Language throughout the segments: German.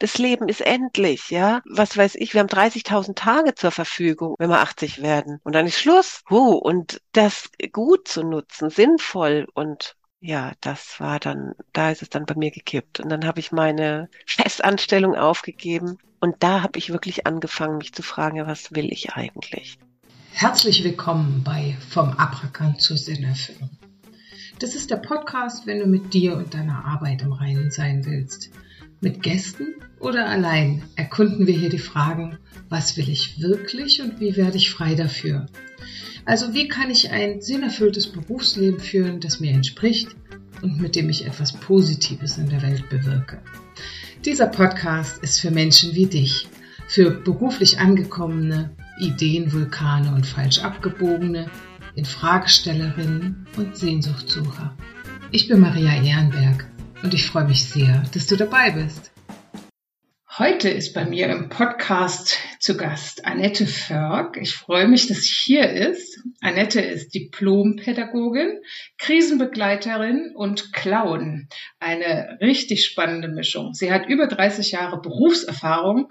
Das Leben ist endlich, ja. Was weiß ich, wir haben 30.000 Tage zur Verfügung, wenn wir 80 werden. Und dann ist Schluss. Huh, und das gut zu nutzen, sinnvoll und ja, das war dann, da ist es dann bei mir gekippt. Und dann habe ich meine Festanstellung aufgegeben. Und da habe ich wirklich angefangen, mich zu fragen, was will ich eigentlich? Herzlich willkommen bei Vom Abrakan zur Sinnerfüllung. Das ist der Podcast, wenn du mit dir und deiner Arbeit im Reinen sein willst. Mit Gästen oder allein erkunden wir hier die Fragen, was will ich wirklich und wie werde ich frei dafür? Also wie kann ich ein sinnerfülltes Berufsleben führen, das mir entspricht und mit dem ich etwas Positives in der Welt bewirke? Dieser Podcast ist für Menschen wie dich, für beruflich angekommene, Ideenvulkane und falsch abgebogene, Infragestellerinnen und Sehnsuchtsucher. Ich bin Maria Ehrenberg und ich freue mich sehr, dass du dabei bist. Heute ist bei mir im Podcast zu Gast Annette Förg. Ich freue mich, dass sie hier ist. Annette ist Diplompädagogin, Krisenbegleiterin und Clown. Eine richtig spannende Mischung. Sie hat über 30 Jahre Berufserfahrung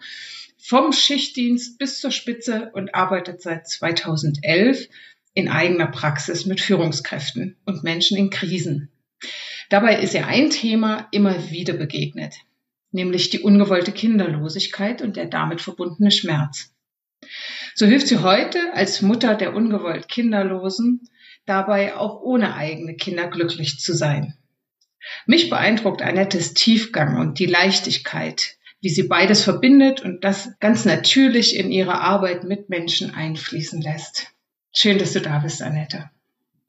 vom Schichtdienst bis zur Spitze und arbeitet seit 2011 in eigener Praxis mit Führungskräften und Menschen in Krisen. Dabei ist ihr ein Thema immer wieder begegnet, nämlich die ungewollte Kinderlosigkeit und der damit verbundene Schmerz. So hilft sie heute als Mutter der ungewollt Kinderlosen dabei auch ohne eigene Kinder glücklich zu sein. Mich beeindruckt Annettes Tiefgang und die Leichtigkeit, wie sie beides verbindet und das ganz natürlich in ihre Arbeit mit Menschen einfließen lässt. Schön, dass du da bist, Annette.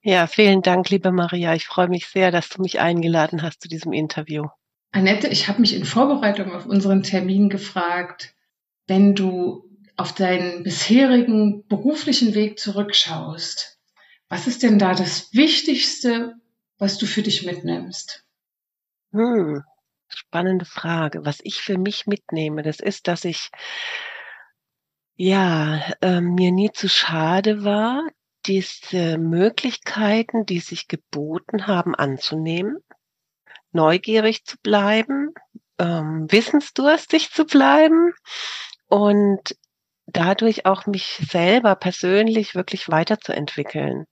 Ja, vielen Dank, liebe Maria. Ich freue mich sehr, dass du mich eingeladen hast zu diesem Interview. Annette, ich habe mich in Vorbereitung auf unseren Termin gefragt, wenn du auf deinen bisherigen beruflichen Weg zurückschaust, was ist denn da das Wichtigste, was du für dich mitnimmst? Hm, spannende Frage. Was ich für mich mitnehme, das ist, dass ich ja äh, mir nie zu schade war, diese Möglichkeiten, die sich geboten haben, anzunehmen, neugierig zu bleiben, ähm, wissensdurstig zu bleiben und dadurch auch mich selber persönlich wirklich weiterzuentwickeln.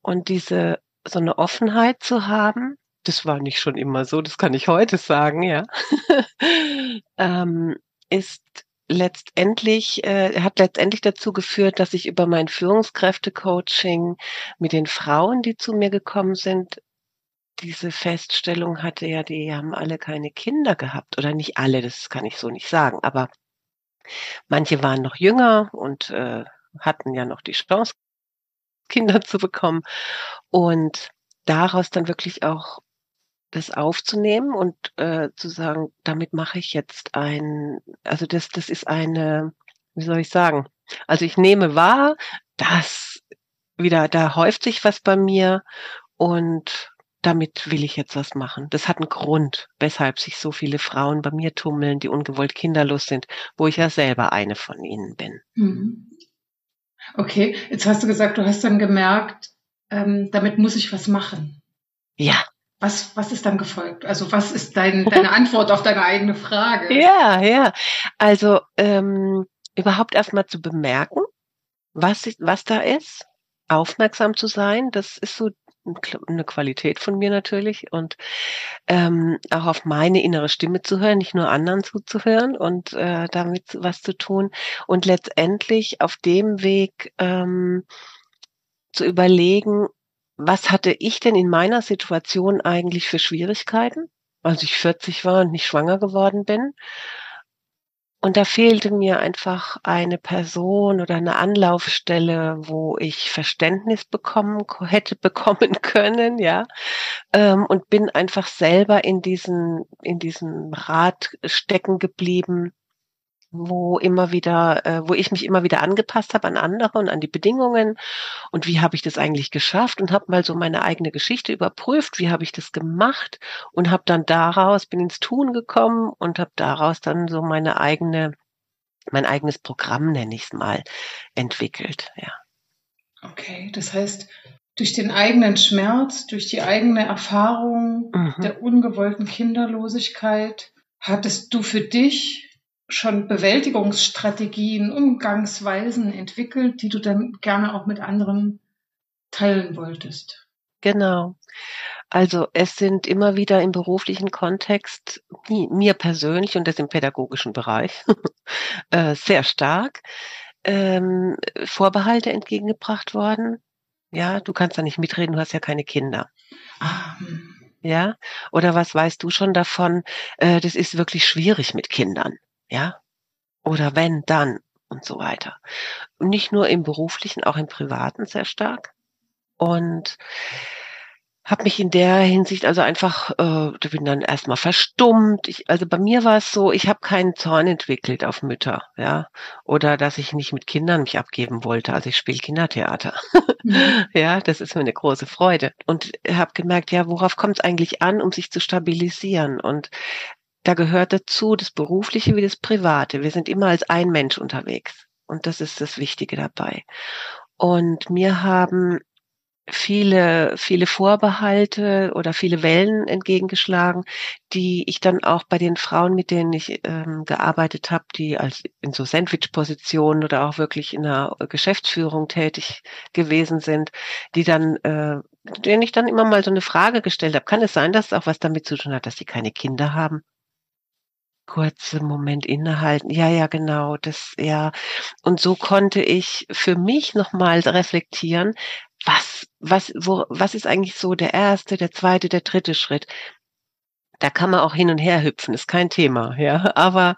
Und diese so eine Offenheit zu haben, das war nicht schon immer so, das kann ich heute sagen, ja, ähm, ist letztendlich, äh, hat letztendlich dazu geführt, dass ich über mein Führungskräfte-Coaching mit den Frauen, die zu mir gekommen sind, diese Feststellung hatte, ja, die haben alle keine Kinder gehabt. Oder nicht alle, das kann ich so nicht sagen. Aber manche waren noch jünger und äh, hatten ja noch die Chance, Kinder zu bekommen. Und daraus dann wirklich auch das aufzunehmen und äh, zu sagen, damit mache ich jetzt ein, also das, das ist eine, wie soll ich sagen? Also ich nehme wahr, dass wieder, da häuft sich was bei mir und damit will ich jetzt was machen. Das hat einen Grund, weshalb sich so viele Frauen bei mir tummeln, die ungewollt kinderlos sind, wo ich ja selber eine von ihnen bin. Mhm. Okay, jetzt hast du gesagt, du hast dann gemerkt, ähm, damit muss ich was machen. Ja. Was, was ist dann gefolgt? Also was ist dein, deine Antwort auf deine eigene Frage? Ja, ja. Also ähm, überhaupt erstmal zu bemerken, was, was da ist, aufmerksam zu sein, das ist so eine Qualität von mir natürlich und ähm, auch auf meine innere Stimme zu hören, nicht nur anderen zuzuhören und äh, damit was zu tun und letztendlich auf dem Weg ähm, zu überlegen, was hatte ich denn in meiner Situation eigentlich für Schwierigkeiten, als ich 40 war und nicht schwanger geworden bin? Und da fehlte mir einfach eine Person oder eine Anlaufstelle, wo ich Verständnis bekommen hätte bekommen können, ja. Ähm, und bin einfach selber in diesen in diesem Rad stecken geblieben wo immer wieder, äh, wo ich mich immer wieder angepasst habe an andere und an die Bedingungen und wie habe ich das eigentlich geschafft und habe mal so meine eigene Geschichte überprüft, wie habe ich das gemacht und habe dann daraus bin ins Tun gekommen und habe daraus dann so meine eigene mein eigenes Programm nenne ich es mal entwickelt, ja. Okay, das heißt, durch den eigenen Schmerz, durch die eigene Erfahrung mhm. der ungewollten Kinderlosigkeit Hattest du für dich schon Bewältigungsstrategien, Umgangsweisen entwickelt, die du dann gerne auch mit anderen teilen wolltest? Genau. Also es sind immer wieder im beruflichen Kontext mir persönlich und das im pädagogischen Bereich äh, sehr stark ähm, Vorbehalte entgegengebracht worden. Ja, du kannst da nicht mitreden, du hast ja keine Kinder. Ah. Hm. Ja, oder was weißt du schon davon? Äh, das ist wirklich schwierig mit Kindern. Ja, oder wenn, dann und so weiter. Und nicht nur im beruflichen, auch im privaten sehr stark. Und habe mich in der Hinsicht also einfach, äh, bin dann erstmal verstummt. Ich, also bei mir war es so, ich habe keinen Zorn entwickelt auf Mütter, ja, oder dass ich nicht mit Kindern mich abgeben wollte. Also ich spiele Kindertheater, mhm. ja, das ist mir eine große Freude und habe gemerkt, ja, worauf kommt es eigentlich an, um sich zu stabilisieren und da gehört dazu das Berufliche wie das Private. Wir sind immer als ein Mensch unterwegs und das ist das Wichtige dabei. Und mir haben viele, viele Vorbehalte oder viele Wellen entgegengeschlagen, die ich dann auch bei den Frauen, mit denen ich ähm, gearbeitet habe, die als in so Sandwich-Positionen oder auch wirklich in der Geschäftsführung tätig gewesen sind, die dann, äh, denen ich dann immer mal so eine Frage gestellt habe. Kann es sein, dass es auch was damit zu tun hat, dass sie keine Kinder haben? Kurzen Moment innehalten. Ja, ja, genau, das, ja. Und so konnte ich für mich nochmal reflektieren, was, was, wo, was ist eigentlich so der erste, der zweite, der dritte Schritt? Da kann man auch hin und her hüpfen, ist kein Thema, ja. Aber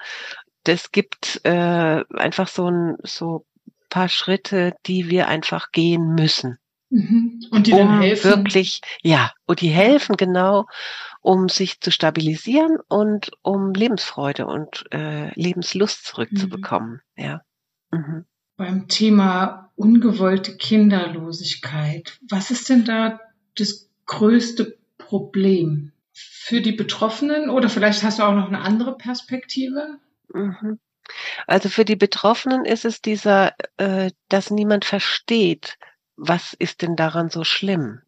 das gibt äh, einfach so ein so paar Schritte, die wir einfach gehen müssen. Mhm. Und die um dann helfen. Wirklich, ja, und die helfen genau, um sich zu stabilisieren und um Lebensfreude und äh, Lebenslust zurückzubekommen. Mhm. Ja. Mhm. Beim Thema ungewollte Kinderlosigkeit, was ist denn da das größte Problem für die Betroffenen? Oder vielleicht hast du auch noch eine andere Perspektive? Mhm. Also für die Betroffenen ist es dieser, äh, dass niemand versteht, was ist denn daran so schlimm?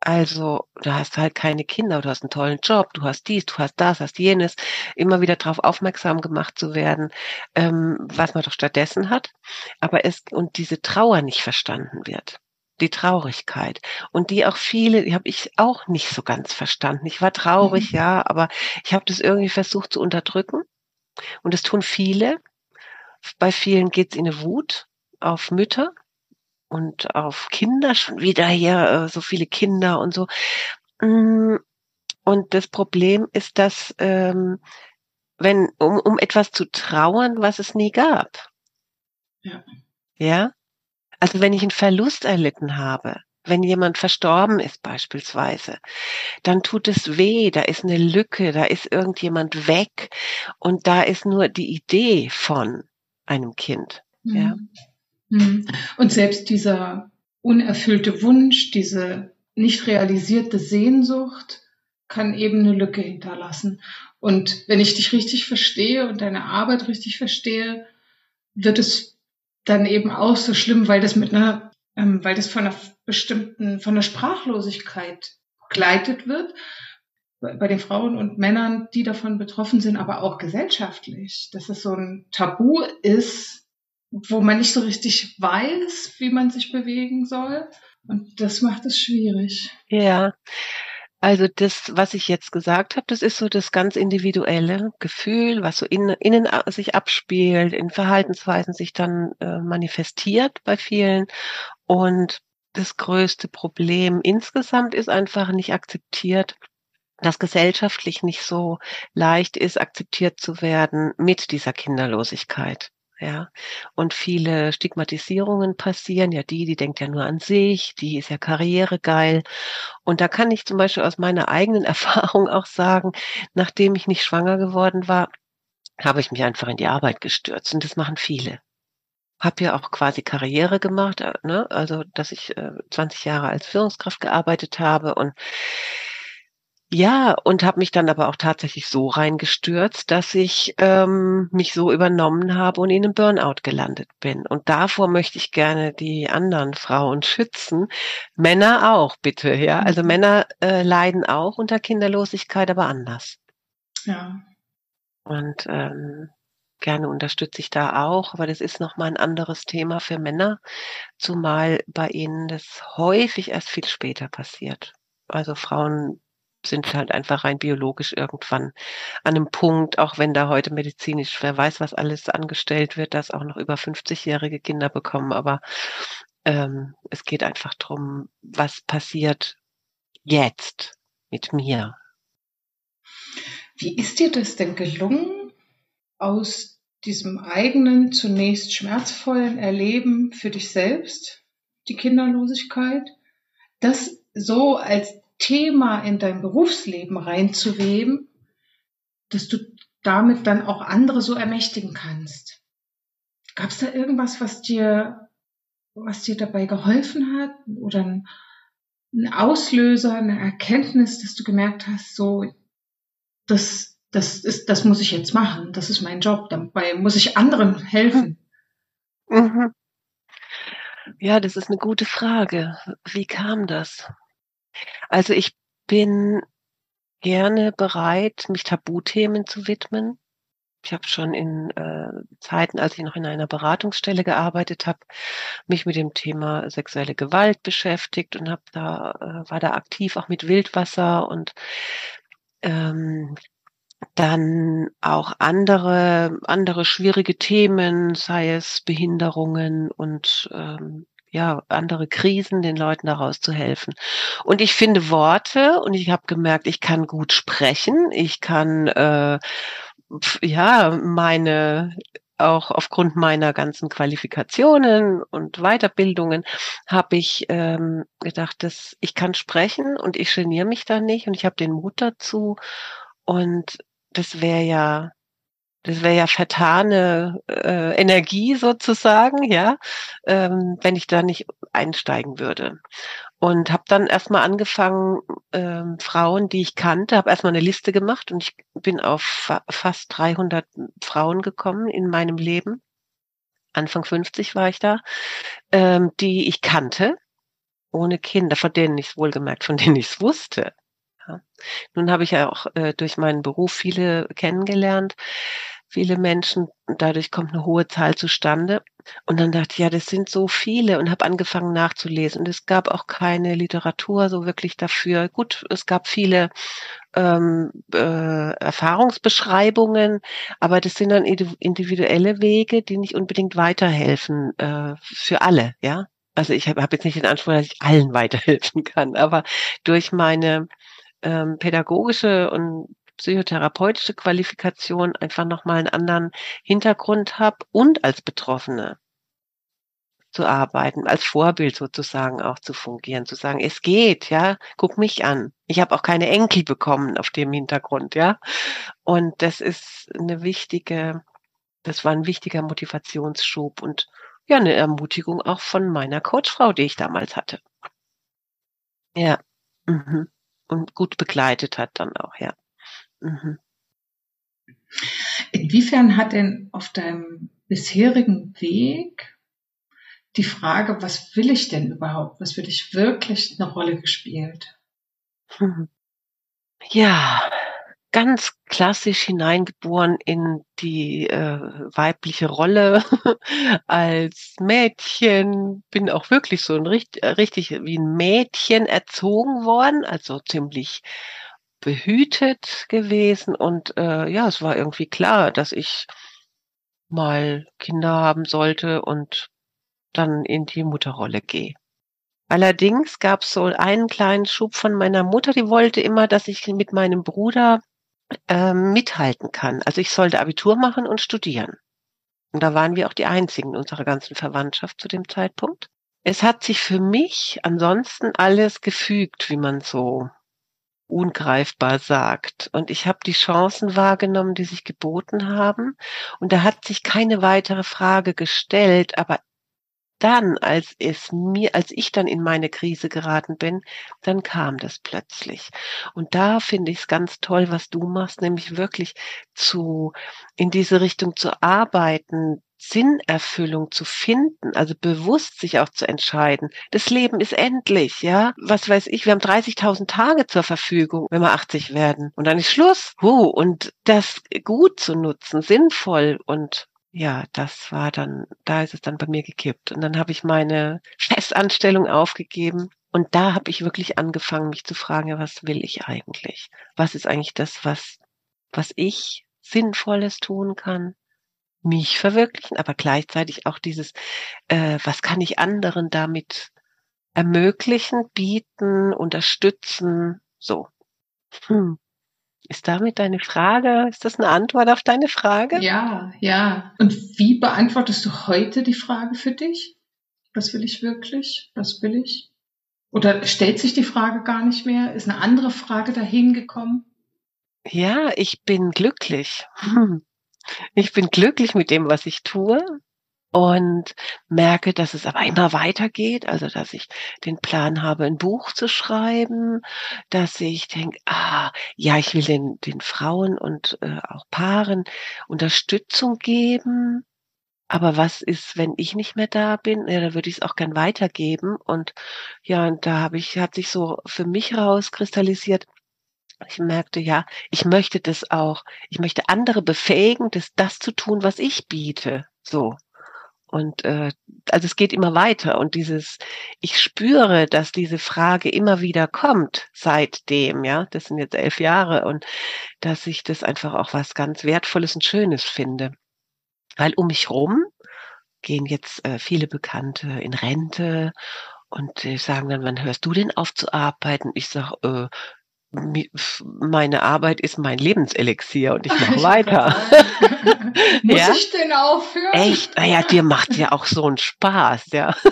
Also, du hast halt keine Kinder, du hast einen tollen Job, du hast dies, du hast das, hast jenes, immer wieder darauf aufmerksam gemacht zu werden, ähm, was man doch stattdessen hat, aber es und diese Trauer nicht verstanden wird. Die Traurigkeit. Und die auch viele, die habe ich auch nicht so ganz verstanden. Ich war traurig, mhm. ja, aber ich habe das irgendwie versucht zu unterdrücken. Und es tun viele. Bei vielen geht es in eine Wut auf Mütter, und auf Kinder schon wieder hier, äh, so viele Kinder und so. Mm, und das Problem ist, dass ähm, wenn, um, um etwas zu trauern, was es nie gab. Ja. Ja? Also wenn ich einen Verlust erlitten habe, wenn jemand verstorben ist beispielsweise, dann tut es weh, da ist eine Lücke, da ist irgendjemand weg und da ist nur die Idee von einem Kind. Mhm. Ja. Mhm. Und selbst dieser unerfüllte Wunsch, diese nicht realisierte Sehnsucht kann eben eine Lücke hinterlassen. Und wenn ich dich richtig verstehe und deine Arbeit richtig verstehe, wird es dann eben auch so schlimm, weil das mit einer, ähm, weil das von einer bestimmten, von der Sprachlosigkeit begleitet wird bei den Frauen und Männern, die davon betroffen sind, aber auch gesellschaftlich, dass es so ein Tabu ist, wo man nicht so richtig weiß, wie man sich bewegen soll. Und das macht es schwierig. Ja. Also das, was ich jetzt gesagt habe, das ist so das ganz individuelle Gefühl, was so in, innen sich abspielt, in Verhaltensweisen sich dann äh, manifestiert bei vielen. Und das größte Problem insgesamt ist einfach nicht akzeptiert, dass gesellschaftlich nicht so leicht ist, akzeptiert zu werden mit dieser Kinderlosigkeit ja. Und viele Stigmatisierungen passieren. Ja, die, die denkt ja nur an sich, die ist ja karrieregeil. Und da kann ich zum Beispiel aus meiner eigenen Erfahrung auch sagen, nachdem ich nicht schwanger geworden war, habe ich mich einfach in die Arbeit gestürzt. Und das machen viele. Hab ja auch quasi Karriere gemacht, äh, ne? also dass ich äh, 20 Jahre als Führungskraft gearbeitet habe und ja, und habe mich dann aber auch tatsächlich so reingestürzt, dass ich ähm, mich so übernommen habe und in einem Burnout gelandet bin. Und davor möchte ich gerne die anderen Frauen schützen. Männer auch, bitte. Ja, also mhm. Männer äh, leiden auch unter Kinderlosigkeit, aber anders. Ja. Und ähm, gerne unterstütze ich da auch, aber das ist nochmal ein anderes Thema für Männer, zumal bei ihnen das häufig erst viel später passiert. Also Frauen sind halt einfach rein biologisch irgendwann an einem Punkt, auch wenn da heute medizinisch, wer weiß, was alles angestellt wird, dass auch noch über 50-jährige Kinder bekommen. Aber ähm, es geht einfach drum, was passiert jetzt mit mir. Wie ist dir das denn gelungen, aus diesem eigenen, zunächst schmerzvollen Erleben für dich selbst, die Kinderlosigkeit, das so als Thema in dein Berufsleben reinzuweben, dass du damit dann auch andere so ermächtigen kannst. Gab es da irgendwas, was dir, was dir dabei geholfen hat oder ein, Auslöser, eine Erkenntnis, dass du gemerkt hast, so, das, das ist, das muss ich jetzt machen, das ist mein Job, dabei muss ich anderen helfen. Mhm. Ja, das ist eine gute Frage. Wie kam das? Also ich bin gerne bereit, mich Tabuthemen zu widmen. Ich habe schon in äh, Zeiten, als ich noch in einer Beratungsstelle gearbeitet habe, mich mit dem Thema sexuelle Gewalt beschäftigt und habe da äh, war da aktiv auch mit Wildwasser und ähm, dann auch andere andere schwierige Themen, sei es Behinderungen und ähm, ja, andere Krisen, den Leuten daraus zu helfen. Und ich finde Worte und ich habe gemerkt, ich kann gut sprechen, ich kann äh, ja meine auch aufgrund meiner ganzen Qualifikationen und Weiterbildungen habe ich ähm, gedacht, dass ich kann sprechen und ich geniere mich da nicht und ich habe den Mut dazu und das wäre ja das wäre ja vertane äh, Energie sozusagen, ja, ähm, wenn ich da nicht einsteigen würde. Und habe dann erstmal angefangen, ähm, Frauen, die ich kannte, habe erstmal eine Liste gemacht und ich bin auf fa fast 300 Frauen gekommen in meinem Leben. Anfang 50 war ich da, ähm, die ich kannte, ohne Kinder, von denen ich es wohlgemerkt, von denen ich es wusste. Ja. Nun habe ich ja auch äh, durch meinen Beruf viele kennengelernt, viele Menschen. Dadurch kommt eine hohe Zahl zustande. Und dann dachte ich, ja, das sind so viele und habe angefangen nachzulesen. Und es gab auch keine Literatur so wirklich dafür. Gut, es gab viele ähm, äh, Erfahrungsbeschreibungen, aber das sind dann individuelle Wege, die nicht unbedingt weiterhelfen äh, für alle, ja. Also ich habe hab jetzt nicht den Anspruch, dass ich allen weiterhelfen kann, aber durch meine ähm, pädagogische und psychotherapeutische Qualifikation einfach nochmal einen anderen Hintergrund habe und als Betroffene zu arbeiten, als Vorbild sozusagen auch zu fungieren, zu sagen, es geht, ja, guck mich an. Ich habe auch keine Enkel bekommen auf dem Hintergrund, ja. Und das ist eine wichtige, das war ein wichtiger Motivationsschub und ja, eine Ermutigung auch von meiner Coachfrau, die ich damals hatte. Ja. Mhm. Und gut begleitet hat dann auch, ja. Mhm. Inwiefern hat denn auf deinem bisherigen Weg die Frage, was will ich denn überhaupt, was will ich wirklich eine Rolle gespielt? Ja, ganz klassisch hineingeboren in die äh, weibliche Rolle als Mädchen, bin auch wirklich so ein richtig, richtig wie ein Mädchen erzogen worden, also ziemlich behütet gewesen und äh, ja, es war irgendwie klar, dass ich mal Kinder haben sollte und dann in die Mutterrolle gehe. Allerdings gab es so einen kleinen Schub von meiner Mutter, die wollte immer, dass ich mit meinem Bruder äh, mithalten kann. Also ich sollte Abitur machen und studieren. Und da waren wir auch die einzigen in unserer ganzen Verwandtschaft zu dem Zeitpunkt. Es hat sich für mich ansonsten alles gefügt, wie man so ungreifbar sagt. Und ich habe die Chancen wahrgenommen, die sich geboten haben. Und da hat sich keine weitere Frage gestellt. Aber dann, als es mir, als ich dann in meine Krise geraten bin, dann kam das plötzlich. Und da finde ich es ganz toll, was du machst, nämlich wirklich zu, in diese Richtung zu arbeiten, Sinnerfüllung zu finden, also bewusst sich auch zu entscheiden. Das Leben ist endlich, ja. Was weiß ich, wir haben 30.000 Tage zur Verfügung, wenn wir 80 werden. Und dann ist Schluss. Huh, und das gut zu nutzen, sinnvoll und ja, das war dann, da ist es dann bei mir gekippt. Und dann habe ich meine Festanstellung aufgegeben. Und da habe ich wirklich angefangen, mich zu fragen, ja, was will ich eigentlich? Was ist eigentlich das, was, was ich Sinnvolles tun kann? mich verwirklichen, aber gleichzeitig auch dieses, äh, was kann ich anderen damit ermöglichen, bieten, unterstützen, so. Hm. Ist damit deine Frage, ist das eine Antwort auf deine Frage? Ja, ja. Und wie beantwortest du heute die Frage für dich? Was will ich wirklich? Was will ich? Oder stellt sich die Frage gar nicht mehr? Ist eine andere Frage dahin gekommen? Ja, ich bin glücklich. Hm. Ich bin glücklich mit dem, was ich tue und merke, dass es aber immer weitergeht, also dass ich den Plan habe, ein Buch zu schreiben, dass ich denke, ah, ja, ich will den, den Frauen und äh, auch Paaren Unterstützung geben. Aber was ist, wenn ich nicht mehr da bin? Ja, da würde ich es auch gern weitergeben. Und ja, und da habe ich, hat sich so für mich rauskristallisiert, ich merkte, ja, ich möchte das auch. Ich möchte andere befähigen, das, das zu tun, was ich biete. So. Und äh, also es geht immer weiter. Und dieses, ich spüre, dass diese Frage immer wieder kommt seitdem, ja, das sind jetzt elf Jahre und dass ich das einfach auch was ganz Wertvolles und Schönes finde. Weil um mich rum gehen jetzt äh, viele Bekannte in Rente und äh, sagen dann, wann hörst du denn auf zu arbeiten? Ich sage, äh, meine Arbeit ist mein Lebenselixier und ich mache weiter. Muss ja? ich denn aufhören? Echt? Naja, dir macht ja auch so einen Spaß, ja.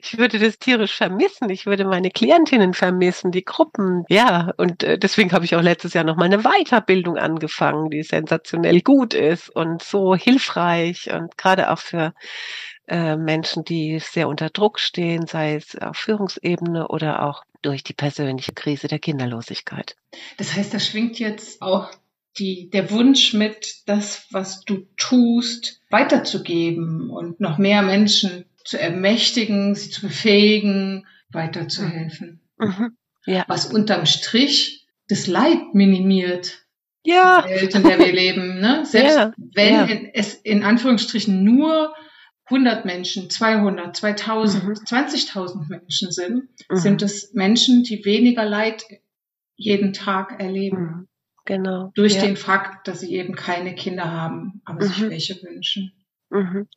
Ich würde das tierisch vermissen. Ich würde meine Klientinnen vermissen, die Gruppen. Ja, und äh, deswegen habe ich auch letztes Jahr noch mal eine Weiterbildung angefangen, die sensationell gut ist und so hilfreich und gerade auch für äh, Menschen, die sehr unter Druck stehen, sei es auf Führungsebene oder auch durch die persönliche Krise der Kinderlosigkeit. Das heißt, da schwingt jetzt auch die, der Wunsch mit, das, was du tust, weiterzugeben und noch mehr Menschen zu ermächtigen, sie zu befähigen, weiterzuhelfen. Mhm. Ja. Was unterm Strich das Leid minimiert. Ja. Die Welt, in der wir leben. Ne? Selbst ja. wenn ja. es in Anführungsstrichen nur 100 Menschen, 200, 2000, mhm. 20.000 Menschen sind, mhm. sind es Menschen, die weniger Leid jeden Tag erleben. Mhm. Genau. Durch ja. den Fakt, dass sie eben keine Kinder haben, aber sich mhm. welche wünschen. Mhm.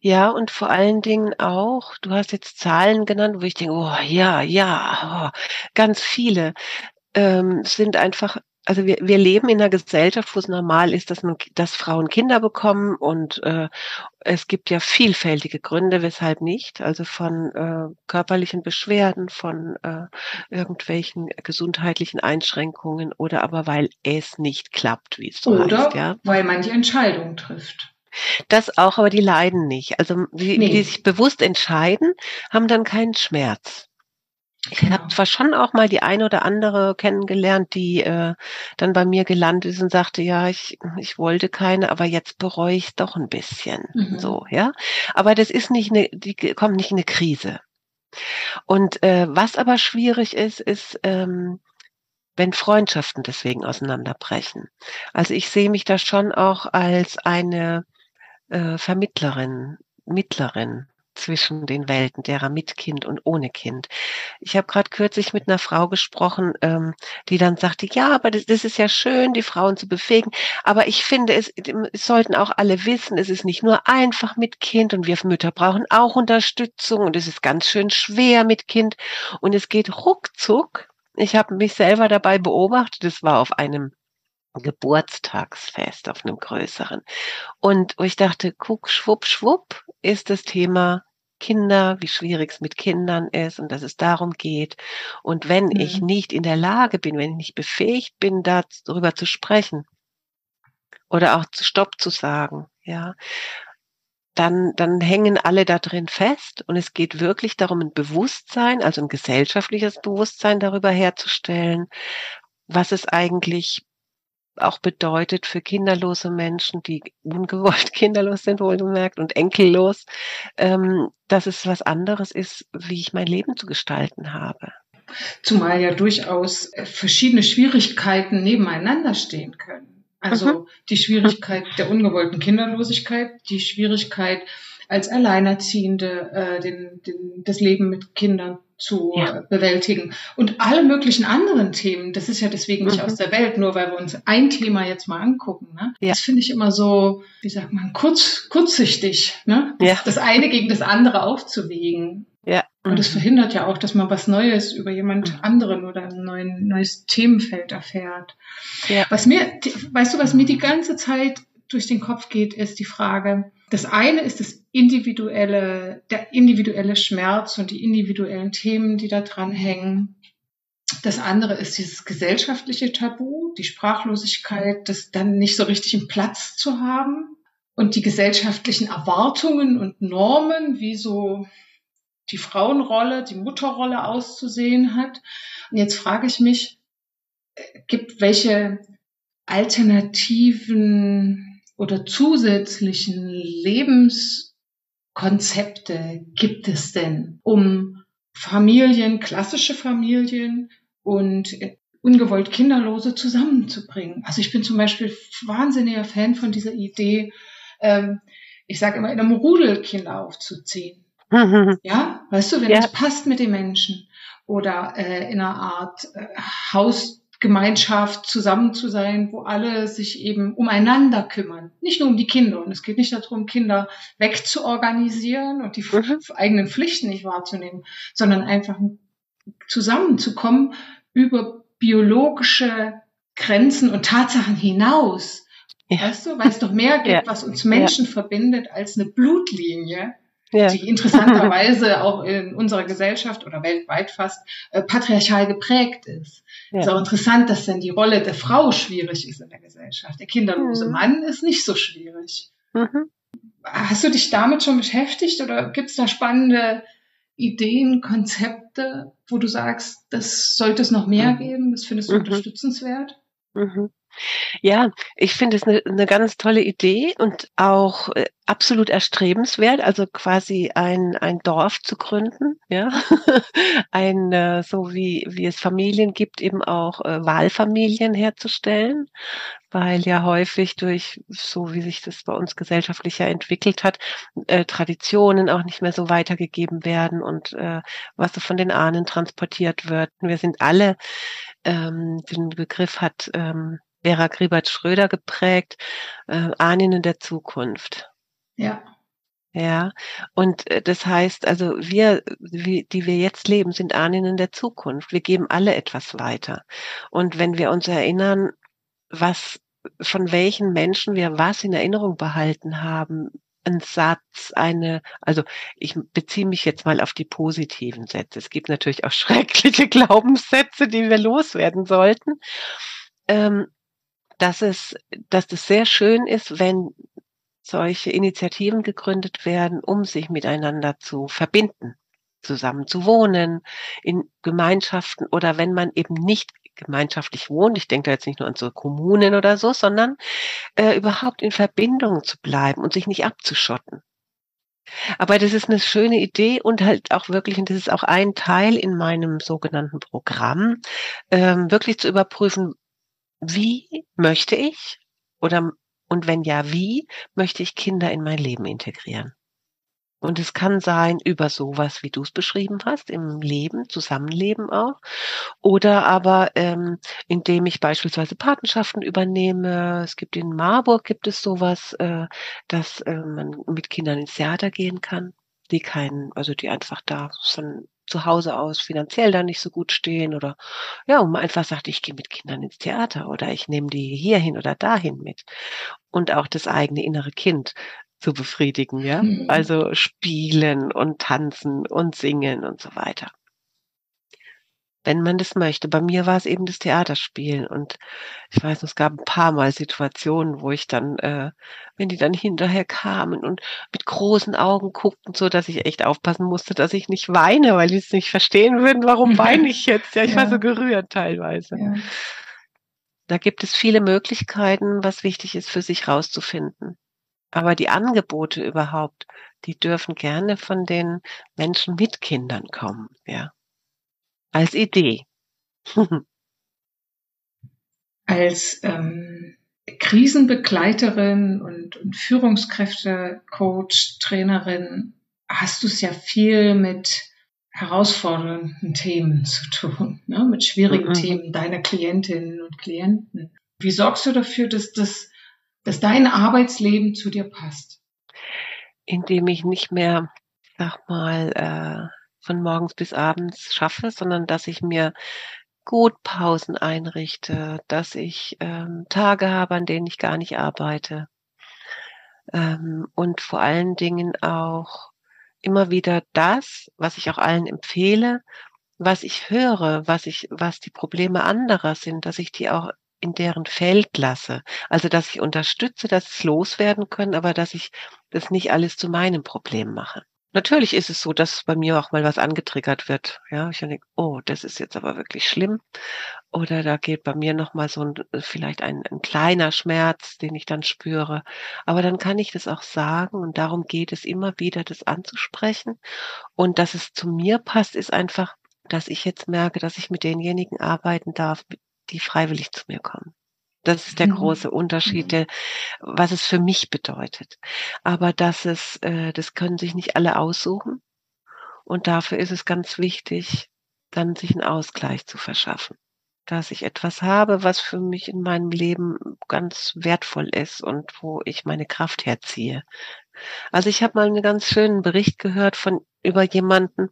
Ja, und vor allen Dingen auch, du hast jetzt Zahlen genannt, wo ich denke, oh ja, ja, oh, ganz viele ähm, sind einfach also wir, wir leben in einer Gesellschaft, wo es normal ist, dass, man, dass Frauen Kinder bekommen und äh, es gibt ja vielfältige Gründe, weshalb nicht. Also von äh, körperlichen Beschwerden, von äh, irgendwelchen gesundheitlichen Einschränkungen oder aber weil es nicht klappt, wie es so oder heißt. Ja? weil man die Entscheidung trifft. Das auch, aber die leiden nicht. Also die, nee. die sich bewusst entscheiden, haben dann keinen Schmerz. Ich habe zwar schon auch mal die eine oder andere kennengelernt, die äh, dann bei mir gelandet ist und sagte, ja, ich, ich wollte keine, aber jetzt bereue ich es doch ein bisschen. Mhm. So, ja. Aber das ist nicht eine, die kommt nicht in eine Krise. Und äh, was aber schwierig ist, ist, ähm, wenn Freundschaften deswegen auseinanderbrechen. Also ich sehe mich da schon auch als eine äh, Vermittlerin, Mittlerin zwischen den Welten, derer mit Kind und ohne Kind. Ich habe gerade kürzlich mit einer Frau gesprochen, ähm, die dann sagte, ja, aber das, das, ist ja schön, die Frauen zu befähigen, aber ich finde, es, es sollten auch alle wissen, es ist nicht nur einfach mit Kind und wir Mütter brauchen auch Unterstützung und es ist ganz schön schwer mit Kind und es geht ruckzuck. Ich habe mich selber dabei beobachtet, es war auf einem Geburtstagsfest auf einem größeren. Und wo ich dachte, guck, schwupp, schwupp, ist das Thema Kinder, wie schwierig es mit Kindern ist und dass es darum geht. Und wenn mhm. ich nicht in der Lage bin, wenn ich nicht befähigt bin, darüber zu sprechen oder auch zu Stopp zu sagen, ja, dann, dann hängen alle da drin fest und es geht wirklich darum, ein Bewusstsein, also ein gesellschaftliches Bewusstsein darüber herzustellen, was es eigentlich auch bedeutet für kinderlose Menschen, die ungewollt kinderlos sind, wohlgemerkt, und enkellos, ähm, dass es was anderes ist, wie ich mein Leben zu gestalten habe. Zumal ja durchaus verschiedene Schwierigkeiten nebeneinander stehen können. Also mhm. die Schwierigkeit der ungewollten Kinderlosigkeit, die Schwierigkeit als Alleinerziehende äh, den, den, das Leben mit Kindern zu ja. Äh, bewältigen. Und alle möglichen anderen Themen, das ist ja deswegen nicht mhm. aus der Welt, nur weil wir uns ein Thema jetzt mal angucken. Ne? Ja. Das finde ich immer so, wie sagt man, kurz, kurzsichtig, ne? Ja. das eine gegen das andere aufzuwägen. Ja. Und das verhindert ja auch, dass man was Neues über jemand mhm. anderen oder ein neuen, neues Themenfeld erfährt. Ja. Was mir, weißt du, was mir die ganze Zeit durch den Kopf geht, ist die Frage, das eine ist das individuelle, der individuelle Schmerz und die individuellen Themen, die da dran hängen. Das andere ist dieses gesellschaftliche Tabu, die Sprachlosigkeit, das dann nicht so richtig einen Platz zu haben und die gesellschaftlichen Erwartungen und Normen, wie so die Frauenrolle, die Mutterrolle auszusehen hat. Und jetzt frage ich mich, äh, gibt welche alternativen oder zusätzlichen Lebenskonzepte gibt es denn, um Familien, klassische Familien und ungewollt Kinderlose zusammenzubringen? Also ich bin zum Beispiel wahnsinniger Fan von dieser Idee, ähm, ich sage immer, in einem Rudel Kinder aufzuziehen. ja, weißt du, wenn ja. es passt mit den Menschen oder äh, in einer Art äh, Haus Gemeinschaft zusammen zu sein, wo alle sich eben umeinander kümmern. Nicht nur um die Kinder. Und es geht nicht darum, Kinder wegzuorganisieren und die mhm. eigenen Pflichten nicht wahrzunehmen, sondern einfach zusammenzukommen über biologische Grenzen und Tatsachen hinaus. Ja. Weißt du, weil es doch mehr gibt, ja. was uns Menschen ja. verbindet als eine Blutlinie, ja. die interessanterweise auch in unserer Gesellschaft oder weltweit fast äh, patriarchal geprägt ist. Ja. Ist auch interessant, dass dann die Rolle der Frau schwierig ist in der Gesellschaft. Der kinderlose mhm. Mann ist nicht so schwierig. Mhm. Hast du dich damit schon beschäftigt oder gibt es da spannende Ideen, Konzepte, wo du sagst, das sollte es noch mehr mhm. geben, das findest du mhm. unterstützenswert? Mhm. Ja, ich finde es eine, eine ganz tolle Idee und auch äh, absolut erstrebenswert, also quasi ein, ein Dorf zu gründen, ja, ein, äh, so wie, wie es Familien gibt, eben auch äh, Wahlfamilien herzustellen, weil ja häufig durch, so wie sich das bei uns gesellschaftlich ja entwickelt hat, äh, Traditionen auch nicht mehr so weitergegeben werden und äh, was so von den Ahnen transportiert wird. Wir sind alle, ähm, den Begriff hat, ähm, Vera Griebert-Schröder geprägt, äh, Ahnen der Zukunft. Ja. Ja, und äh, das heißt, also wir, wie, die wir jetzt leben, sind Ahnen der Zukunft. Wir geben alle etwas weiter. Und wenn wir uns erinnern, was, von welchen Menschen wir was in Erinnerung behalten haben, ein Satz, eine, also ich beziehe mich jetzt mal auf die positiven Sätze. Es gibt natürlich auch schreckliche Glaubenssätze, die wir loswerden sollten. Ähm, dass es, dass es sehr schön ist, wenn solche Initiativen gegründet werden, um sich miteinander zu verbinden, zusammen zu wohnen, in Gemeinschaften oder wenn man eben nicht gemeinschaftlich wohnt, ich denke da jetzt nicht nur an so Kommunen oder so, sondern äh, überhaupt in Verbindung zu bleiben und sich nicht abzuschotten. Aber das ist eine schöne Idee und halt auch wirklich, und das ist auch ein Teil in meinem sogenannten Programm, ähm, wirklich zu überprüfen, wie möchte ich oder und wenn ja, wie möchte ich Kinder in mein Leben integrieren? Und es kann sein über sowas, wie du es beschrieben hast, im Leben, Zusammenleben auch. Oder aber ähm, indem ich beispielsweise Patenschaften übernehme. Es gibt in Marburg gibt es sowas, äh, dass äh, man mit Kindern ins Theater gehen kann, die keinen, also die einfach da von zu Hause aus finanziell da nicht so gut stehen oder ja, und man einfach sagt, ich gehe mit Kindern ins Theater oder ich nehme die hierhin oder dahin mit. Und auch das eigene innere Kind zu befriedigen, ja. Mhm. Also spielen und tanzen und singen und so weiter wenn man das möchte. Bei mir war es eben das Theaterspielen und ich weiß, es gab ein paar Mal Situationen, wo ich dann, äh, wenn die dann hinterher kamen und mit großen Augen guckten, so dass ich echt aufpassen musste, dass ich nicht weine, weil die es nicht verstehen würden, warum weine ich jetzt? Ja, ich ja. war so gerührt teilweise. Ja. Da gibt es viele Möglichkeiten, was wichtig ist für sich rauszufinden. Aber die Angebote überhaupt, die dürfen gerne von den Menschen mit Kindern kommen, ja. Als Idee. Als ähm, Krisenbegleiterin und, und Führungskräfte, Coach, Trainerin hast du es ja viel mit herausfordernden Themen zu tun, ne? mit schwierigen mhm. Themen deiner Klientinnen und Klienten. Wie sorgst du dafür, dass, das, dass dein Arbeitsleben zu dir passt? Indem ich nicht mehr, sag mal, äh, von morgens bis abends schaffe, sondern dass ich mir gut Pausen einrichte, dass ich ähm, Tage habe, an denen ich gar nicht arbeite. Ähm, und vor allen Dingen auch immer wieder das, was ich auch allen empfehle, was ich höre, was ich, was die Probleme anderer sind, dass ich die auch in deren Feld lasse. Also, dass ich unterstütze, dass es loswerden können, aber dass ich das nicht alles zu meinem Problem mache. Natürlich ist es so, dass bei mir auch mal was angetriggert wird. Ja, ich denke, oh, das ist jetzt aber wirklich schlimm. Oder da geht bei mir noch mal so ein, vielleicht ein, ein kleiner Schmerz, den ich dann spüre. Aber dann kann ich das auch sagen und darum geht es immer wieder, das anzusprechen. Und dass es zu mir passt, ist einfach, dass ich jetzt merke, dass ich mit denjenigen arbeiten darf, die freiwillig zu mir kommen. Das ist der mhm. große Unterschied, mhm. der, was es für mich bedeutet. Aber dass es, äh, das können sich nicht alle aussuchen. Und dafür ist es ganz wichtig, dann sich einen Ausgleich zu verschaffen. Dass ich etwas habe, was für mich in meinem Leben ganz wertvoll ist und wo ich meine Kraft herziehe. Also ich habe mal einen ganz schönen Bericht gehört von über jemanden,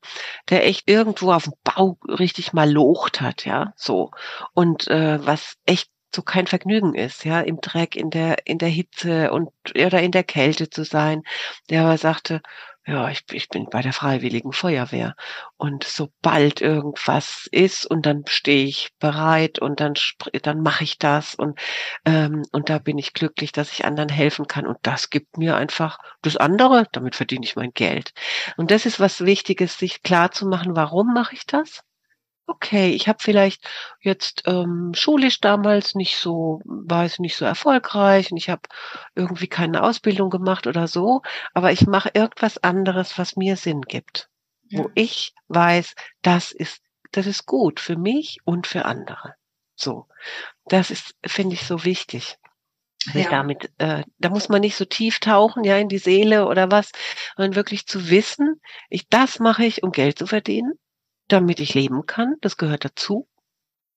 der echt irgendwo auf dem Bau richtig mal locht hat, ja, so und äh, was echt so kein Vergnügen ist, ja, im Dreck, in der, in der Hitze und oder in der Kälte zu sein. Der aber sagte, ja, ich, ich bin bei der Freiwilligen Feuerwehr. Und sobald irgendwas ist und dann stehe ich bereit und dann, dann mache ich das und, ähm, und da bin ich glücklich, dass ich anderen helfen kann. Und das gibt mir einfach das andere, damit verdiene ich mein Geld. Und das ist was Wichtiges, sich klar zu machen, warum mache ich das? Okay, ich habe vielleicht jetzt ähm, schulisch damals nicht so, war es nicht so erfolgreich und ich habe irgendwie keine Ausbildung gemacht oder so, aber ich mache irgendwas anderes, was mir Sinn gibt, ja. wo ich weiß, das ist, das ist gut für mich und für andere. So, das ist, finde ich, so wichtig. Ja. damit, äh, da muss man nicht so tief tauchen, ja, in die Seele oder was, sondern wirklich zu wissen, ich, das mache ich, um Geld zu verdienen damit ich leben kann. Das gehört dazu.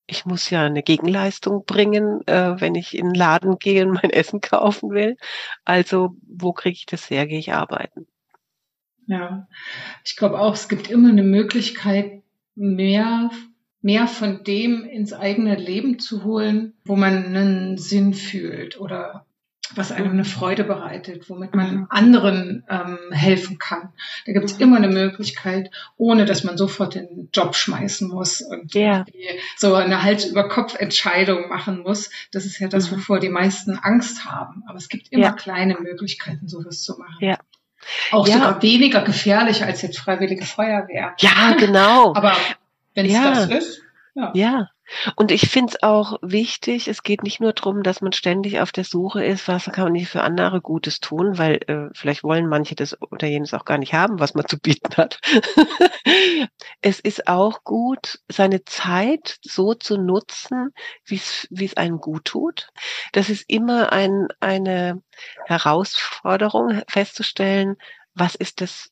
Ich muss ja eine Gegenleistung bringen, äh, wenn ich in den Laden gehe und mein Essen kaufen will. Also wo kriege ich das her? Gehe ich arbeiten. Ja, ich glaube auch, es gibt immer eine Möglichkeit, mehr, mehr von dem ins eigene Leben zu holen, wo man einen Sinn fühlt oder was einem eine Freude bereitet, womit man mhm. anderen ähm, helfen kann. Da gibt es mhm. immer eine Möglichkeit, ohne dass man sofort den Job schmeißen muss und yeah. so eine Hals-über-Kopf-Entscheidung machen muss. Das ist ja das, mhm. wovor die meisten Angst haben. Aber es gibt immer ja. kleine Möglichkeiten, sowas zu machen. Ja. Auch ja. sogar weniger gefährlich als jetzt freiwillige Feuerwehr. Ja, genau. Aber wenn es ja. das ist, ja. ja. Und ich finde es auch wichtig, es geht nicht nur darum, dass man ständig auf der Suche ist, was kann man nicht für andere Gutes tun, weil äh, vielleicht wollen manche das oder jenes auch gar nicht haben, was man zu bieten hat. es ist auch gut, seine Zeit so zu nutzen, wie es einem gut tut. Das ist immer ein, eine Herausforderung festzustellen, was ist das,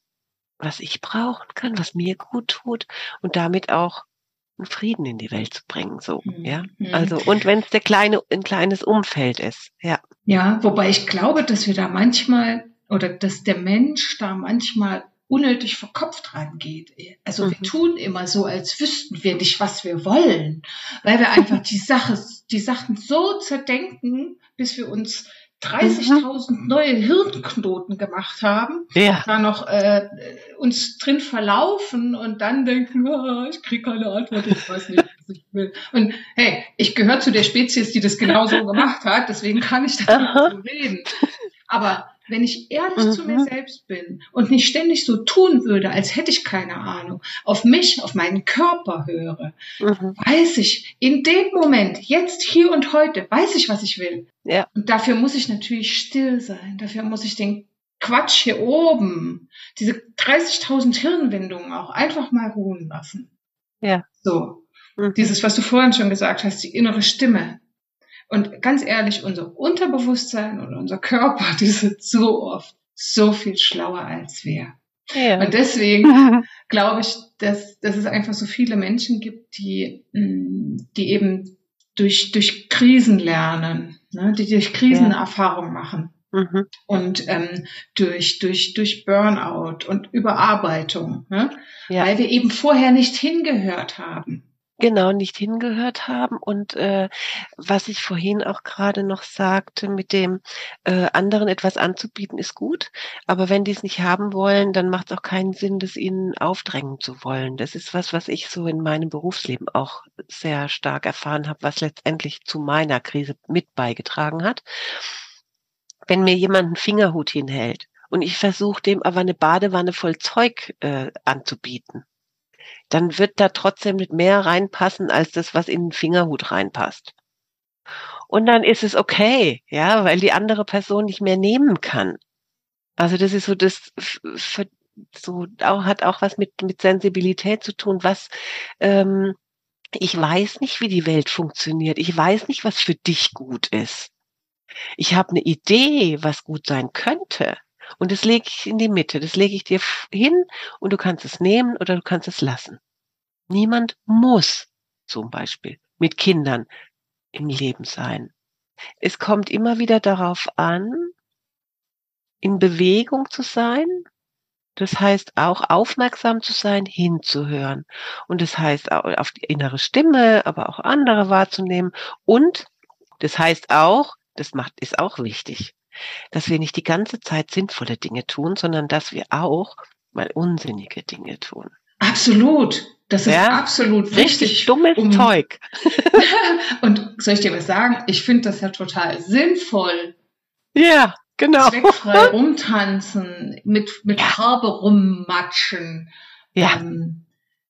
was ich brauchen kann, was mir gut tut und damit auch Frieden in die Welt zu bringen, so, mhm. ja. Mhm. Also, und wenn es der kleine, ein kleines Umfeld ist, ja. Ja, wobei ich glaube, dass wir da manchmal, oder dass der Mensch da manchmal unnötig verkopft rangeht. Also mhm. wir tun immer so, als wüssten wir nicht, was wir wollen, weil wir einfach die Sache, die Sachen so zerdenken, bis wir uns 30.000 mhm. neue Hirnknoten gemacht haben, ja. da noch äh, uns drin verlaufen und dann denken, oh, ich kriege keine Antwort, ich weiß nicht, was ich will. Und hey, ich gehöre zu der Spezies, die das genau so gemacht hat, deswegen kann ich darüber reden. Aber wenn ich ehrlich mhm. zu mir mhm. selbst bin und nicht ständig so tun würde, als hätte ich keine Ahnung, auf mich, auf meinen Körper höre, mhm. weiß ich in dem Moment, jetzt, hier und heute, weiß ich, was ich will. Ja. Und dafür muss ich natürlich still sein. Dafür muss ich den Quatsch hier oben, diese 30.000 Hirnwindungen auch einfach mal ruhen lassen. Ja. So. Mhm. Dieses, was du vorhin schon gesagt hast, die innere Stimme. Und ganz ehrlich, unser Unterbewusstsein und unser Körper, die sind so oft so viel schlauer als wir. Ja. Und deswegen glaube ich, dass, dass es einfach so viele Menschen gibt, die, mm, die eben durch, durch Krisen lernen, ne, die durch Krisenerfahrung machen. Mhm. Und ähm, durch, durch, durch Burnout und Überarbeitung, ne? ja. weil wir eben vorher nicht hingehört haben. Genau, nicht hingehört haben. Und äh, was ich vorhin auch gerade noch sagte, mit dem äh, anderen etwas anzubieten, ist gut. Aber wenn die es nicht haben wollen, dann macht es auch keinen Sinn, das ihnen aufdrängen zu wollen. Das ist was, was ich so in meinem Berufsleben auch sehr stark erfahren habe, was letztendlich zu meiner Krise mit beigetragen hat. Wenn mir jemand einen Fingerhut hinhält und ich versuche dem aber eine Badewanne voll Zeug äh, anzubieten, dann wird da trotzdem mehr reinpassen als das, was in den Fingerhut reinpasst. Und dann ist es okay, ja, weil die andere Person nicht mehr nehmen kann. Also das ist so das so auch hat auch was mit mit Sensibilität zu tun, was ähm, ich weiß nicht, wie die Welt funktioniert. Ich weiß nicht, was für dich gut ist. Ich habe eine Idee, was gut sein könnte. Und das lege ich in die Mitte, das lege ich dir hin und du kannst es nehmen oder du kannst es lassen. Niemand muss zum Beispiel mit Kindern im Leben sein. Es kommt immer wieder darauf an, in Bewegung zu sein. Das heißt auch aufmerksam zu sein, hinzuhören. Und das heißt auch auf die innere Stimme, aber auch andere wahrzunehmen. Und das heißt auch, das macht, ist auch wichtig, dass wir nicht die ganze Zeit sinnvolle Dinge tun, sondern dass wir auch mal unsinnige Dinge tun. Absolut. Das ist ja, absolut richtig wichtig. dummes um Zeug. und soll ich dir was sagen? Ich finde das ja total sinnvoll. Ja, genau. Zweckfrei rumtanzen, mit, mit ja. Farbe rummatschen. Ja. Ähm,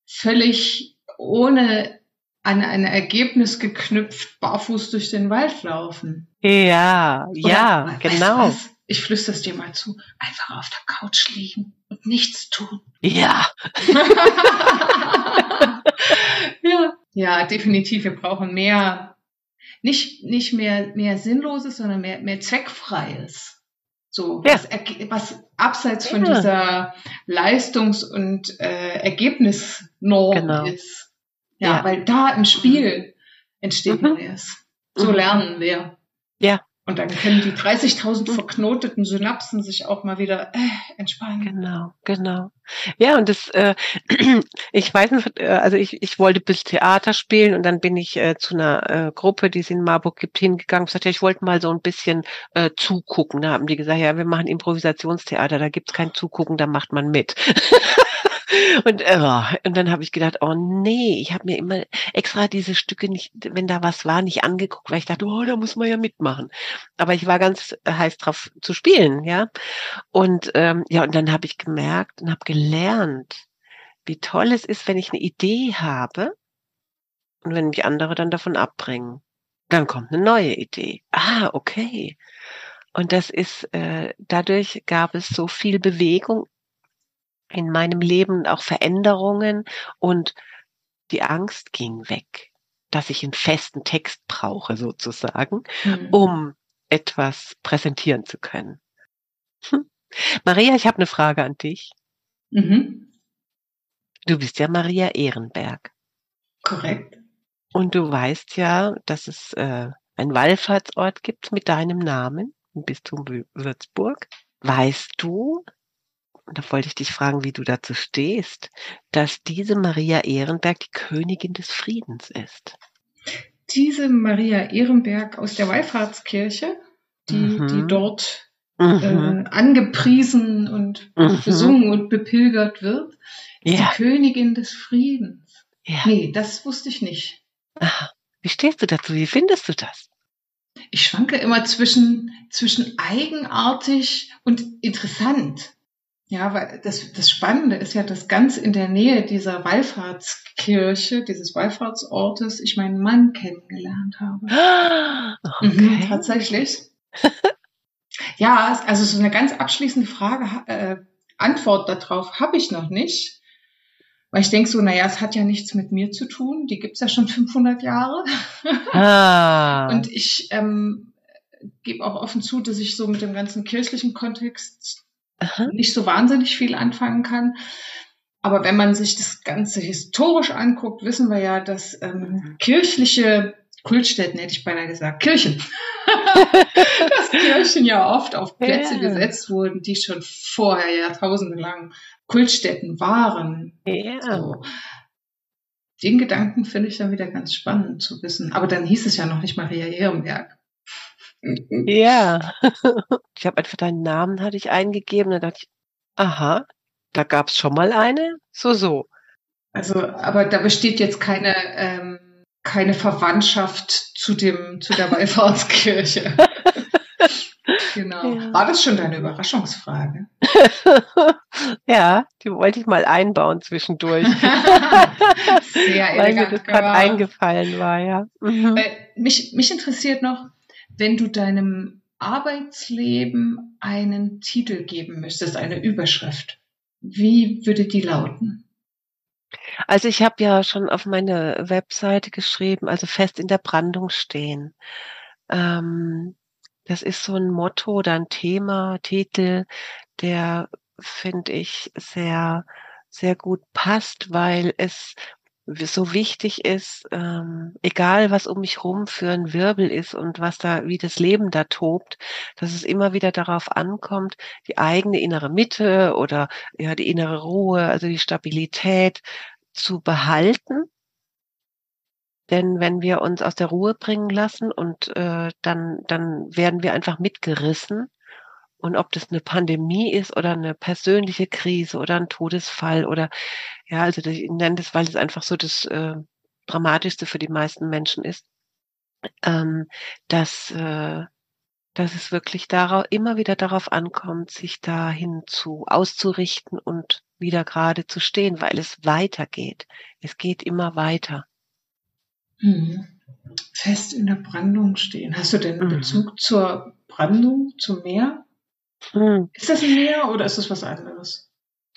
völlig ohne an ein Ergebnis geknüpft, barfuß durch den Wald laufen. Ja, Oder, ja, genau. Was? Ich flüstere es dir mal zu. Einfach auf der Couch liegen und nichts tun. Ja. ja. Ja, definitiv. Wir brauchen mehr, nicht, nicht mehr, mehr Sinnloses, sondern mehr, mehr Zweckfreies. So, ja. was, was abseits von ja. dieser Leistungs- und äh, Ergebnisnorm genau. ist. Ja, ja, weil da im Spiel entsteht mhm. Neues. So mhm. lernen wir. Ja. Und dann können die 30.000 mhm. verknoteten Synapsen sich auch mal wieder äh, entspannen. Genau, genau. Ja, und das, äh, ich weiß nicht, äh, also ich, ich wollte bis Theater spielen und dann bin ich äh, zu einer äh, Gruppe, die es in Marburg gibt, hingegangen und gesagt, ja, ich wollte mal so ein bisschen äh, zugucken. Da haben die gesagt, ja, wir machen Improvisationstheater, da gibt's kein Zugucken, da macht man mit. Und, äh, und dann habe ich gedacht, oh nee, ich habe mir immer extra diese Stücke nicht, wenn da was war, nicht angeguckt, weil ich dachte, oh, da muss man ja mitmachen. Aber ich war ganz heiß drauf zu spielen, ja. Und ähm, ja, und dann habe ich gemerkt und habe gelernt, wie toll es ist, wenn ich eine Idee habe und wenn mich andere dann davon abbringen. Dann kommt eine neue Idee. Ah, okay. Und das ist, äh, dadurch gab es so viel Bewegung in meinem Leben auch Veränderungen und die Angst ging weg, dass ich einen festen Text brauche sozusagen, mhm. um etwas präsentieren zu können. Hm. Maria, ich habe eine Frage an dich. Mhm. Du bist ja Maria Ehrenberg. Korrekt. Und du weißt ja, dass es äh, ein Wallfahrtsort gibt mit deinem Namen im Bistum Würzburg. Weißt du, da wollte ich dich fragen, wie du dazu stehst, dass diese Maria Ehrenberg die Königin des Friedens ist. Diese Maria Ehrenberg aus der Wallfahrtskirche, die, mhm. die dort mhm. äh, angepriesen und mhm. besungen und bepilgert wird, ja. die Königin des Friedens. Ja. Nee, das wusste ich nicht. Aha. Wie stehst du dazu? Wie findest du das? ich schwanke immer zwischen, zwischen eigenartig und interessant. Ja, weil das, das Spannende ist ja, dass ganz in der Nähe dieser Wallfahrtskirche, dieses Wallfahrtsortes, ich meinen Mann kennengelernt habe. Okay. Mhm, tatsächlich. ja, also so eine ganz abschließende Frage, äh, Antwort darauf habe ich noch nicht. Weil ich denke so, naja, es hat ja nichts mit mir zu tun. Die gibt's ja schon 500 Jahre. Ah. Und ich ähm, gebe auch offen zu, dass ich so mit dem ganzen kirchlichen Kontext Aha. nicht so wahnsinnig viel anfangen kann. Aber wenn man sich das Ganze historisch anguckt, wissen wir ja, dass ähm, kirchliche Kultstätten, hätte ich beinahe gesagt, Kirchen, dass Kirchen ja oft auf Plätze Ja. gesetzt wurden, die schon vorher Jahrtausende lang Kultstätten waren. Ja. So. Den Gedanken finde ich dann wieder ganz spannend zu wissen. Aber dann hieß es ja noch nicht Maria Ehrenberg. Ja. Ich habe einfach deinen Namen hatte ich eingegeben, dann dachte ich, aha, da gab's schon mal eine? So, so. Also, aber da besteht jetzt keine, ähm, keine Verwandtschaft zu dem, zu der Wallfahrtskirche. genau. Ja. War das schon deine Überraschungsfrage? ja, die wollte ich mal einbauen zwischendurch, Sehr weil mir elegant das gerade eingefallen war, ja. Mhm. Weil mich, mich interessiert noch, wenn du deinem Arbeitsleben einen Titel geben müsstest, eine Überschrift. Wie würde die lauten? Also ich habe ja schon auf meine Webseite geschrieben, also fest in der Brandung stehen. Ähm, das ist so ein Motto oder ein Thema, Titel, der finde ich sehr, sehr gut passt, weil es so wichtig ist, ähm, egal was um mich rum für ein Wirbel ist und was da, wie das Leben da tobt, dass es immer wieder darauf ankommt, die eigene innere Mitte oder ja die innere Ruhe, also die Stabilität zu behalten. Denn wenn wir uns aus der Ruhe bringen lassen und äh, dann, dann werden wir einfach mitgerissen. Und ob das eine Pandemie ist oder eine persönliche Krise oder ein Todesfall oder ja, also ich nenne das, weil es einfach so das äh, Dramatischste für die meisten Menschen ist, ähm, dass, äh, dass es wirklich darauf, immer wieder darauf ankommt, sich dahin zu auszurichten und wieder gerade zu stehen, weil es weitergeht. Es geht immer weiter. Hm. Fest in der Brandung stehen. Hast du denn Mhm. Bezug zur Brandung, zum Meer? Hm. Ist das ein Meer oder ist das was anderes?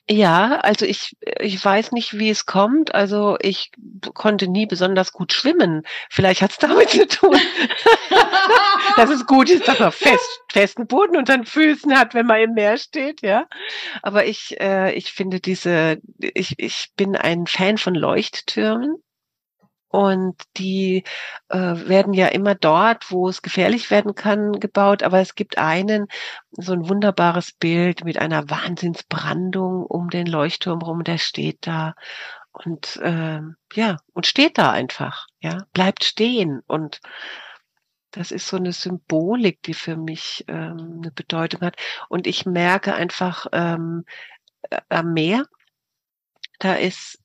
Ja, also ich, ich weiß nicht, wie es kommt. Also ich konnte nie besonders gut schwimmen. Vielleicht hat es damit zu tun, dass es gut ist, dass man fest, festen Boden unter den Füßen hat, wenn man im Meer steht, ja. Aber ich, äh, ich finde diese, ich, ich bin ein Fan von Leuchttürmen. Und die äh, werden ja immer dort, wo es gefährlich werden kann, gebaut. Aber es gibt einen, so ein wunderbares Bild mit einer Wahnsinnsbrandung um den Leuchtturm rum, der steht da und ähm, ja, und steht da einfach, ja, bleibt stehen. Und das ist so eine Symbolik, die für mich ähm, eine Bedeutung hat. Und ich merke einfach ähm, äh, am Meer, da ist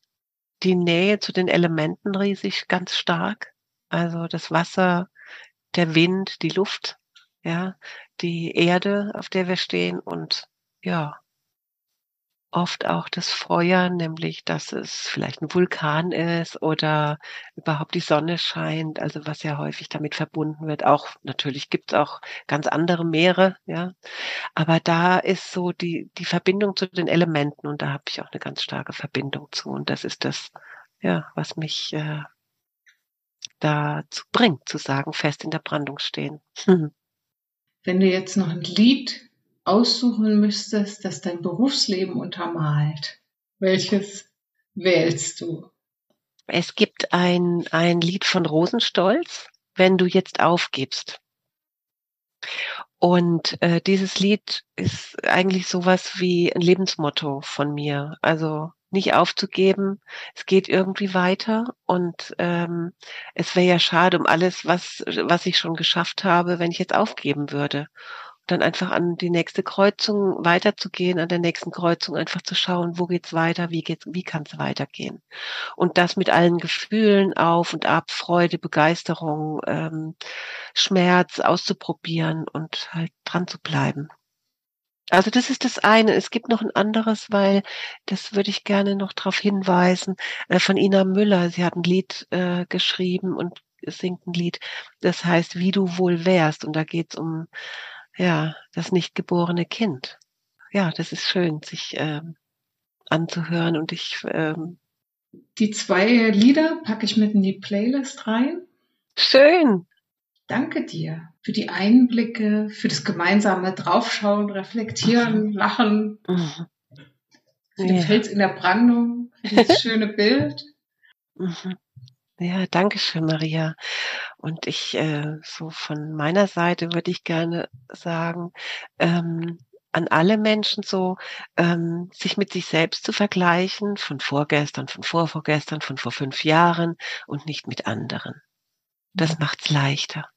die Nähe zu den Elementen riesig ganz stark. Also das Wasser, der Wind, die Luft, ja, die Erde, auf der wir stehen und ja, oft auch das Feuer, nämlich dass es vielleicht ein Vulkan ist oder überhaupt die Sonne scheint, also was ja häufig damit verbunden wird. Auch natürlich gibt es auch ganz andere Meere, ja. Aber da ist so die, die Verbindung zu den Elementen und da habe ich auch eine ganz starke Verbindung zu. Und das ist das, ja, was mich äh, dazu bringt, zu sagen, fest in der Brandung stehen. Wenn du jetzt noch ein Lied aussuchen müsstest, das dein Berufsleben untermalt, welches wählst du? Es gibt ein, ein Lied von Rosenstolz, wenn du jetzt aufgibst. Und äh, dieses Lied ist eigentlich sowas wie ein Lebensmotto von mir. Also nicht aufzugeben, es geht irgendwie weiter und ähm, es wäre ja schade um alles, was, was ich schon geschafft habe, wenn ich jetzt aufgeben würde. Dann einfach an die nächste Kreuzung weiterzugehen, an der nächsten Kreuzung einfach zu schauen, wo geht's weiter, wie geht's, wie kann es weitergehen. Und das mit allen Gefühlen auf und ab, Freude, Begeisterung, ähm, Schmerz auszuprobieren und halt dran zu bleiben. Also das ist das eine. Es gibt noch ein anderes, weil das würde ich gerne noch darauf hinweisen, äh, von Ina Müller. Sie hat ein Lied äh, geschrieben und singt ein Lied, das heißt, wie du wohl wärst. Und da geht's um ja das nicht geborene Kind. Ja, das ist schön, sich ähm, anzuhören und ich ähm, die zwei Lieder packe ich mit in die Playlist rein. Schön. Danke dir für die Einblicke, für das gemeinsame Draufschauen, Reflektieren, Lachen, mhm. für den ja. Fels in der Brandung, dieses schöne Bild. Mhm. Ja, danke schön, Maria. Und ich, äh, so von meiner Seite würde ich gerne sagen, ähm, an alle Menschen so, ähm, sich mit sich selbst zu vergleichen, von vorgestern, von vorvorgestern, von vor fünf Jahren und nicht mit anderen. Das macht's leichter.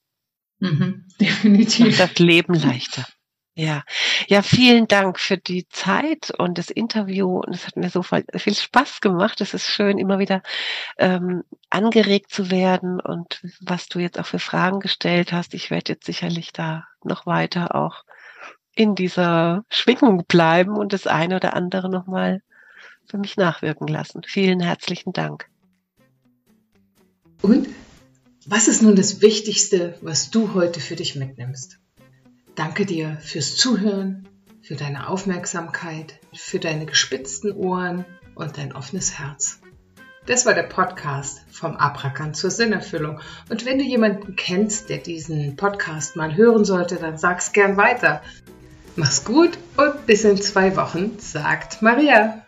Mhm, definitiv. Das Leben leichter. Ja, ja, vielen Dank für die Zeit und das Interview. Und es hat mir so viel Spaß gemacht. Es ist schön, immer wieder ähm, angeregt zu werden und was du jetzt auch für Fragen gestellt hast. Ich werde jetzt sicherlich da noch weiter auch in dieser Schwingung bleiben und das eine oder andere nochmal für mich nachwirken lassen. Vielen herzlichen Dank. Und was ist nun das Wichtigste, was du heute für dich mitnimmst? Danke dir fürs Zuhören, für deine Aufmerksamkeit, für deine gespitzten Ohren und dein offenes Herz. Das war der Podcast vom Abrakan zur Sinnerfüllung. Und wenn du jemanden kennst, der diesen Podcast mal hören sollte, dann sag's gern weiter. Mach's gut und bis in zwei Wochen, sagt Maria.